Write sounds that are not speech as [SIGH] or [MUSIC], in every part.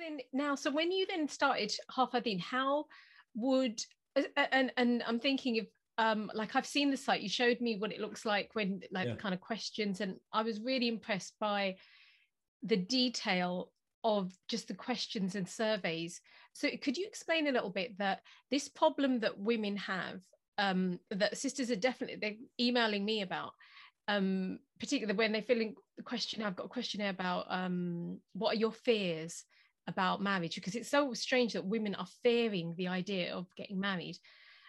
then now, so when you then started Half Our Deen, how would and and I'm thinking of um like I've seen the site. You showed me what it looks like when like Yeah. kind of questions, and I was really impressed by the detail of just the questions and surveys. So could you explain a little bit that this problem that women have, um, that sisters are definitely they're emailing me about, um, particularly when they're filling the question. I've got a questionnaire about um, what are your fears about marriage because it's so strange that women are fearing the idea of getting married.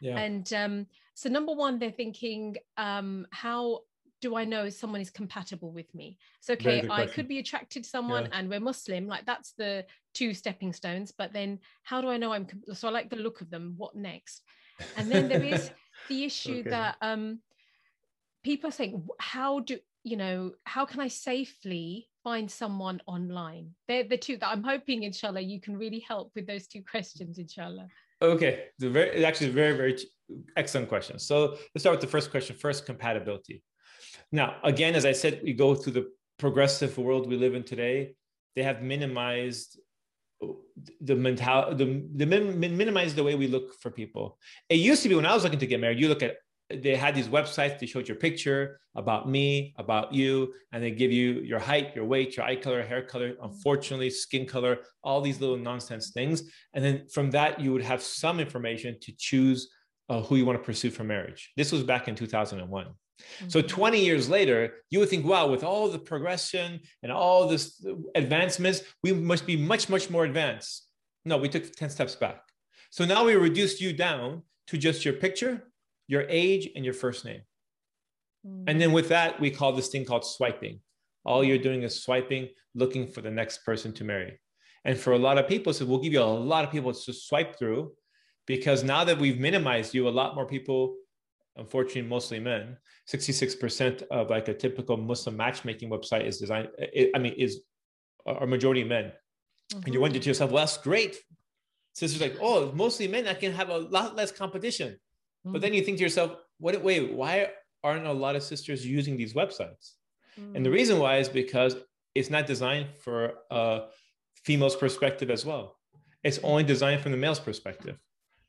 Yeah. And um, so, number one, they're thinking, um, how do I know someone is compatible with me? So, okay, I could be attracted to someone Yeah. and we're Muslim, like that's the two stepping stones. But then, how do I know I'm so? I like the look of them. What next? And then there is [LAUGHS] the issue Okay. that um, people are saying, how do you know? How can I safely find someone online? They're the two that I'm hoping, inshallah, you can really help with those two questions, inshallah. Okay, the very it's actually very very excellent question. So let's start with the first question. First, compatibility. Now, again, as I said, we go through the progressive world we live in today. They have minimized the mental the, the min- minimize the way we look for people. It used to be when I was looking to get married, you look at they had these websites, they showed your picture about me, about you, and they give you your height, your weight, your eye color, hair color, unfortunately, skin color, all these little nonsense things. And then from that, you would have some information to choose uh, who you want to pursue for marriage. This was back in 2001. So 20 years later, you would think, wow, with all the progression and all this advancements, we must be much, much more advanced. No, we took 10 steps back. So now we reduced you down to just your picture, your age, and your first name. Mm. And then with that, we call this thing called swiping. All you're doing is swiping, looking for the next person to marry. And for a lot of people, so we'll give you a lot of people to swipe through because now that we've minimized you, a lot more people, unfortunately, mostly men, 66% of like a typical Muslim matchmaking website is designed, I mean, is a majority of men. And you mm-hmm. wonder to yourself, well, that's great. Sisters like, oh, mostly men, I can have a lot less competition. But then you think to yourself, what, wait, why aren't a lot of sisters using these websites? And the reason why is because it's not designed for a female's perspective as well. It's only designed from the male's perspective.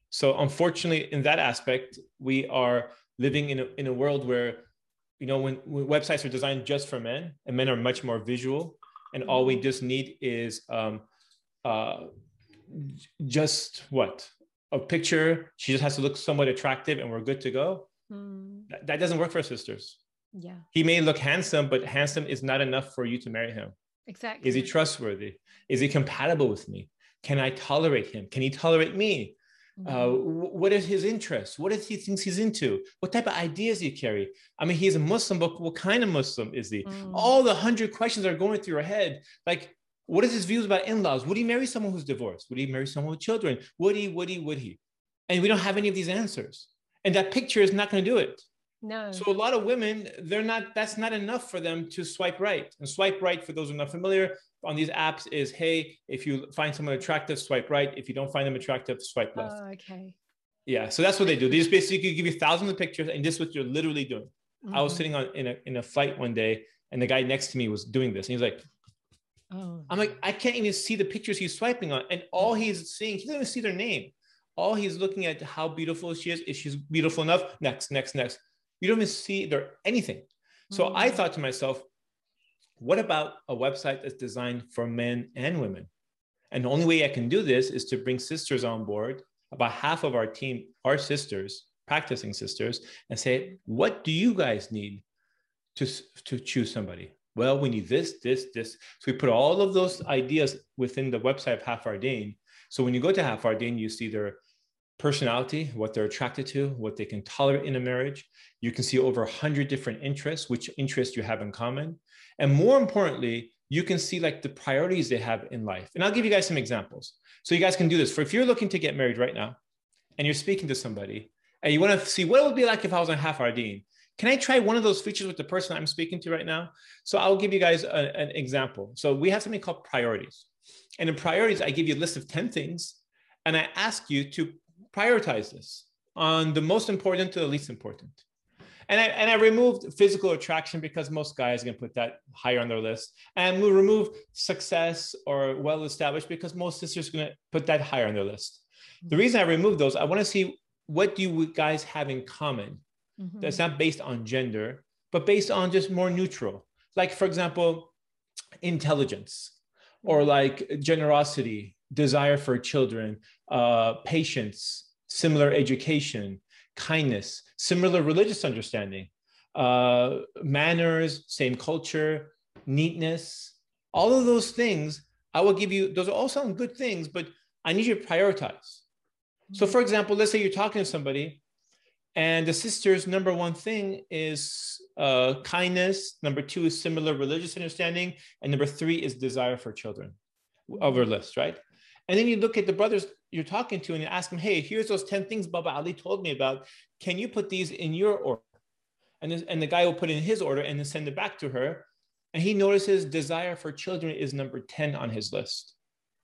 So unfortunately, in that aspect, we are living in a, in a world where, you know, when, when websites are designed just for men and men are much more visual and all we just need is um, uh, just what? A picture. She just has to look somewhat attractive and we're good to go. Hmm. That, that doesn't work for sisters. Yeah, He may look handsome, but handsome is not enough for you to marry him. exactly. Is he trustworthy? Is he compatible with me? Can I tolerate him? Can he tolerate me? Uh, mm-hmm. wh- what is his interests? What is he thinks he's into? What type of ideas he carry? I mean, he's a Muslim, but what kind of Muslim is he? Hmm. All the hundred questions are going through your head. Like, what is his views about in-laws? Would he marry someone who's divorced? Would he marry someone with children? Would he? Would he? Would he? And we don't have any of these answers. And that picture is not going to do it. No. So a lot of women, they're not, that's not enough for them to swipe right. And swipe right, for those who are not familiar, on these apps is hey, if you find someone attractive, swipe right. If you don't find them attractive, swipe left. Oh, okay. Yeah. So that's what they do. They just basically give you thousands of pictures, and this is what you're literally doing. Mm-hmm. I was mm-hmm. sitting on in a in a flight one day, and the guy next to me was doing this. And he's like, Oh, I'm like, I can't even see the pictures he's swiping on. And all he's seeing, he doesn't even see their name. All he's looking at how beautiful she is. Is she's beautiful enough? Next, next, next. You don't even see there anything. So mm-hmm. I thought to myself, what about a website that's designed for men and women? And the only way I can do this is to bring sisters on board. About half of our team are sisters, practicing sisters, and say, what do you guys need to, to choose somebody? Well, we need this, this, this. So we put all of those ideas within the website of Half Our Deen. So when you go to Half Our Deen, you see their personality, what they're attracted to, what they can tolerate in a marriage. You can see over 100 different interests, which interests you have in common. And more importantly, you can see like the priorities they have in life. And I'll give you guys some examples. So you guys can do this. For if you're looking to get married right now and you're speaking to somebody and you want to see what it would be like if I was on Half Our Deen, can I try one of those features with the person I'm speaking to right now? So I'll give you guys a, an example. So we have something called priorities. And in priorities, I give you a list of 10 things and I ask you to prioritize this on the most important to the least important. And I, and I removed physical attraction because most guys are going to put that higher on their list. And we remove success or well established because most sisters are going to put that higher on their list. The reason I removed those, I want to see what do you guys have in common mm-hmm. that's not based on gender, but based on just more neutral. Like, for example, intelligence or like generosity, desire for children, uh, patience, similar education, kindness, similar religious understanding, uh, manners, same culture, neatness, all of those things. I will give you, those all sound good things, but I need you to prioritize. So, for example, let's say you're talking to somebody, and the sister's number one thing is uh, kindness, number two is similar religious understanding, and number three is desire for children of her list, right? And then you look at the brothers you're talking to and you ask them, hey, here's those 10 things Baba Ali told me about. Can you put these in your order? And, this, and the guy will put in his order and then send it back to her. And he notices desire for children is number 10 on his list.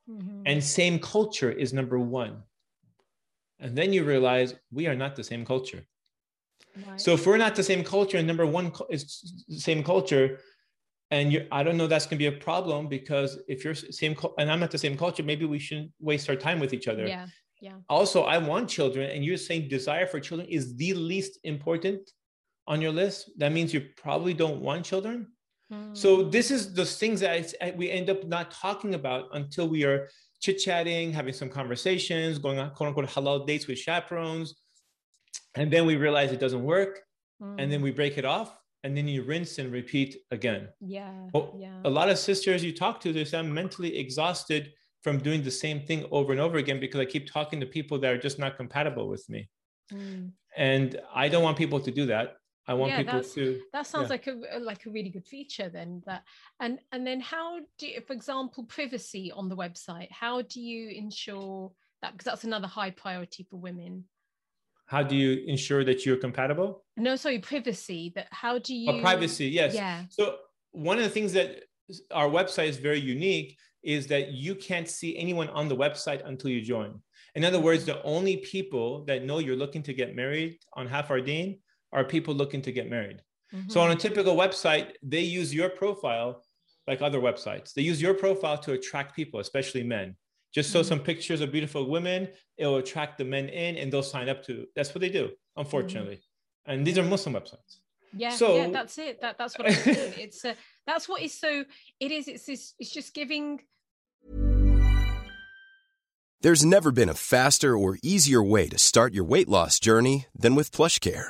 Mm-hmm. And same culture is number one. And then you realize we are not the same culture. Right. So if we're not the same culture and number one is the same culture, and you i don't know that's going to be a problem because if you're same and i'm not the same culture maybe we shouldn't waste our time with each other yeah yeah also i want children and you're saying desire for children is the least important on your list that means you probably don't want children mm. so this is the things that I, we end up not talking about until we are chit-chatting having some conversations going on quote unquote halal dates with chaperones and then we realize it doesn't work mm. and then we break it off and then you rinse and repeat again. Yeah. Well, yeah. A lot of sisters you talk to, they sound mentally exhausted from doing the same thing over and over again because I keep talking to people that are just not compatible with me. Mm. And I don't want people to do that. I want yeah, people to. That sounds yeah. like a like a really good feature. Then that and and then how do you, for example, privacy on the website? How do you ensure that because that's another high priority for women? how do you ensure that you're compatible no sorry privacy that how do oh, you oh, privacy yes yeah so one of the things that our website is very unique is that you can't see anyone on the website until you join in other words the only people that know you're looking to get married on half are people looking to get married mm-hmm. so on a typical website they use your profile like other websites they use your profile to attract people especially men just show mm-hmm. some pictures of beautiful women. It'll attract the men in, and they'll sign up to. That's what they do, unfortunately. Mm-hmm. And these are Muslim websites. Yeah, so, yeah, that's it. That that's what I'm saying. [LAUGHS] It's uh, that's what is so. It is. It's it's, it's just giving. There's never been a faster or easier way to start your weight loss journey than with PlushCare.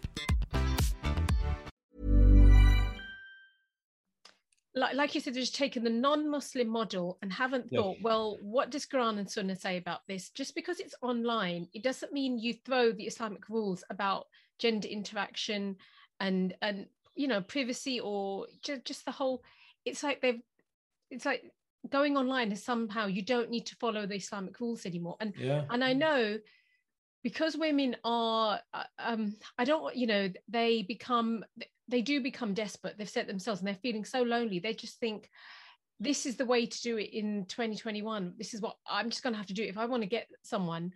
Like, like you said, they've just taken the non-Muslim model and haven't Yeah. thought, well, what does Quran and Sunnah say about this? Just because it's online, it doesn't mean you throw the Islamic rules about gender interaction and and you know privacy or just, just the whole. It's like they've, it's like going online is somehow you don't need to follow the Islamic rules anymore. And Yeah. and i know because women are uh, um i don't want you know they become they do become desperate. They've set themselves and they're feeling so lonely. They just think this is the way to do it in 2021 this is what i'm just going to have to do. If i want to get someone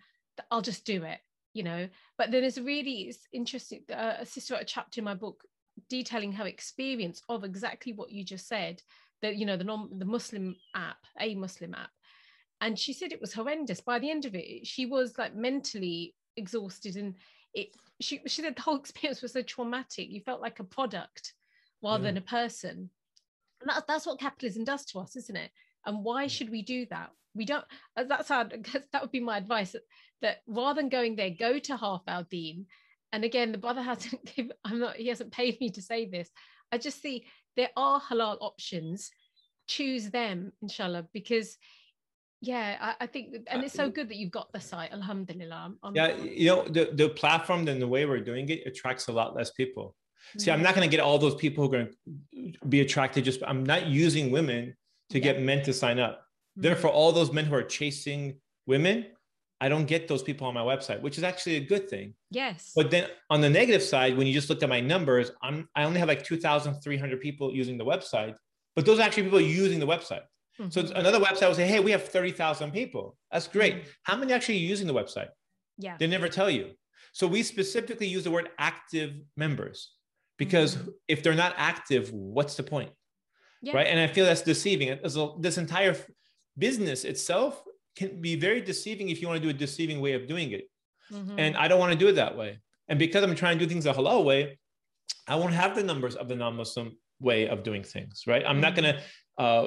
i'll just do it you know? But then there's a really it's interesting uh, a sister wrote a chapter in my book detailing her experience of exactly what you just said that you know the non the muslim app a muslim app. And she said it was horrendous. By the end of it she was like mentally exhausted and it she, she said the whole experience was so traumatic. You felt like a product rather Yeah. than a person. And that's, that's what capitalism does to us isn't it? And why should we do that? We don't that's [LAUGHS] how that would be my advice that, that rather than going there go to Half Our Deen and again the brother [LAUGHS] hasn't i'm not he hasn't paid me to say this. I just see there are halal options. Choose them inshallah because yeah I, I think and it's so good that you've got the site alhamdulillah I'm- Yeah, you know, the, the platform and the way we're doing it attracts a lot less people. See, I'm Mm. not going to get all those people who are going to be attracted. Just I'm not using women to Yeah. get men to sign up. Mhm. Therefore, all those men who are chasing women, I don't get those people on my website, which is actually a good thing. yes But then on the negative side, when you just look at my numbers, I'm I only have like 2,300 people using the website, but those are actually people using the website. So it's Mhm. another website will say, hey, we have 30,000 people. That's great. Mhm. How many actually are using the website? yeah They never tell you. So we specifically use the word active members because Mhm. if they're not active, what's the point? yeah Right. And I feel that's deceiving. This entire business itself can be very deceiving if you want to do a deceiving way of doing it. Mhm. And I don't want to do it that way. And because I'm trying to do things the halal way, I won't have the numbers of the non-Muslim way of doing things, right? I'm not going to uh,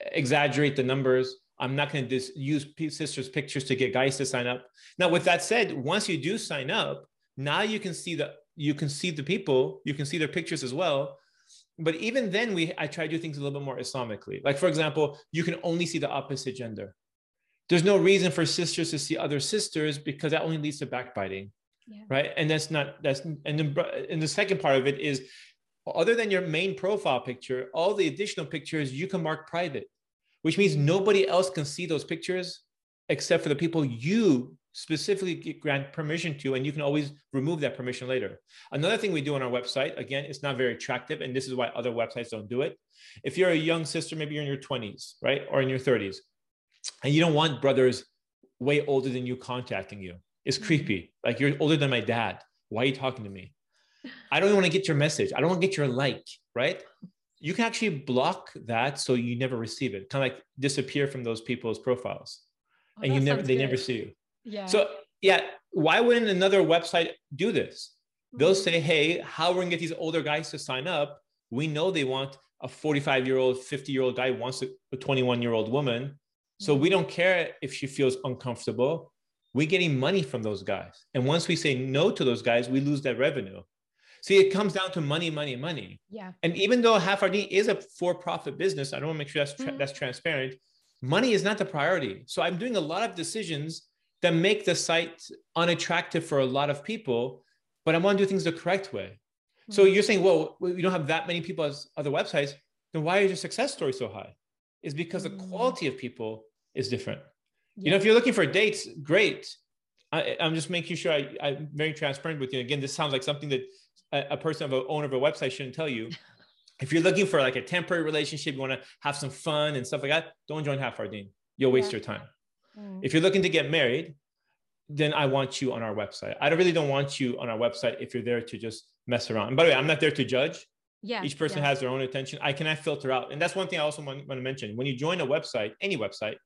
exaggerate the numbers. I'm not going to just use sisters' pictures to get guys to sign up. Now, with that said, once you do sign up, now you can see the you can see the people, you can see their pictures as well. But even then, we I try to do things a little bit more Islamically. Like for example, you can only see the opposite gender. There's no reason for sisters to see other sisters because that only leads to backbiting yeah right and that's not that's and then and the second part of it is other than your main profile picture all the additional pictures you can mark private which means nobody else can see those pictures except for the people you specifically grant permission to and you can always remove that permission later another thing we do on our website again it's not very attractive and this is why other websites don't do it if you're a young sister maybe you're in your 20s right or in your 30s and you don't want brothers way older than you contacting you it's mm-hmm. creepy. Like you're older than my dad. Why are you talking to me? I don't want to get your message. I don't want to get your like, right? You can actually block that so you never receive it. Kind of like disappear from those people's profiles. Oh, and you never they good. never see you. yeah So yeah, why wouldn't another website do this? They'll Mhm. say, hey, how we're we gonna get these older guys to sign up? We know they want a 45 year old, 50 year old guy wants a 21 year old woman. So we don't care if she feels uncomfortable. We're getting money from those guys. And once we say no to those guys, we lose that revenue. See, it comes down to money, money, money. yeah And even though Half Our Deen is a for-profit business, I don't want to make sure that's tra- Mhm. that's transparent. Money is not the priority. So I'm doing a lot of decisions that make the site unattractive for a lot of people, but I want to do things the correct way. So Mhm. you're saying, well, we don't have that many people as other websites. Then why is your success story so high? Is because the Mm. quality of people is different. You know, if you're looking for dates, great. I, I'm just making sure I, I'm very transparent with you. Again, this sounds like something that a, a person of a owner of a website shouldn't tell you. If you're looking for like a temporary relationship, you want to have some fun and stuff like that, don't join Half Our Deen. You'll waste Yeah. your time. Mm. If you're looking to get married, then I want you on our website. I don't, really don't want you on our website if you're there to just mess around. And by the way, I'm not there to judge. Yeah. Each person yeah. has their own attention. I cannot filter out. And that's one thing I also want, want to mention. When you join a website, any website,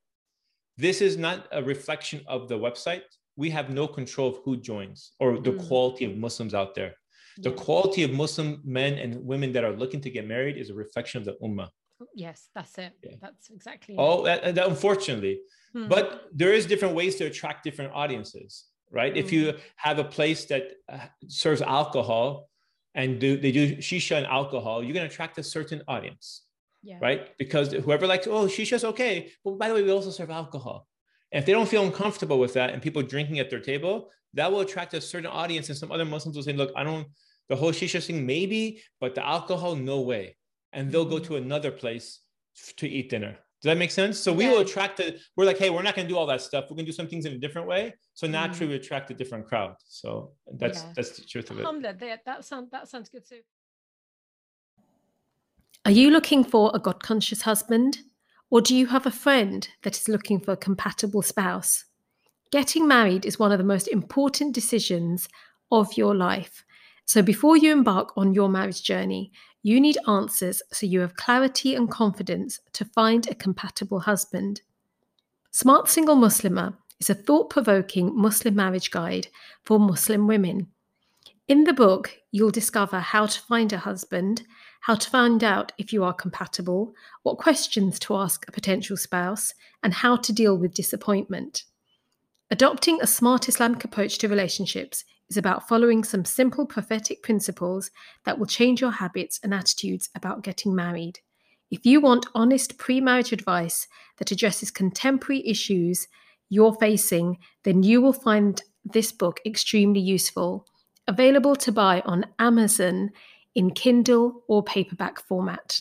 this is not a reflection of the website. We have no control of who joins or the Mm. quality of Muslims out there. The quality of Muslim men and women that are looking to get married is a reflection of the ummah. Yes, that's it. Yeah. That's exactly. Oh, that, that- unfortunately, Hmm. but there is different ways to attract different audiences, right? If you have a place that uh, serves alcohol and do they do shisha and alcohol, you're going to attract a certain audience, yeah. right? Because whoever likes, oh, shisha's okay, but by the way, we also serve alcohol. And if they don't feel uncomfortable with that and people drinking at their table, that will attract a certain audience. And some other Muslims will say, look, I don't, the whole shisha thing, maybe, but the alcohol, no way. And they'll go mm-hmm. to another place f- to eat dinner. Does that make sense? So we will attract the, we're like, hey, we're not going to do all that stuff. We're going to do some things in a different way. So mm-hmm. naturally we attract a different crowd. So that's, Yeah. that's the truth of it. Alhamdulillah, that, that, sound, that sounds good too. Are you looking for a God conscious husband? Or do you have a friend that is looking for a compatible spouse? Getting married is one of the most important decisions of your life. So before you embark on your marriage journey, you need answers so you have clarity and confidence to find a compatible husband. Smart Single Muslimah is a thought provoking Muslim marriage guide for Muslim women. In the book, you'll discover how to find a husband, how to find out if you are compatible, what questions to ask a potential spouse, and how to deal with disappointment. Adopting a smart Islamic approach to relationships is about following some simple prophetic principles that will change your habits and attitudes about getting married. If you want honest pre marriage advice that addresses contemporary issues you're facing, then you will find this book extremely useful. Available to buy on Amazon in Kindle or paperback format.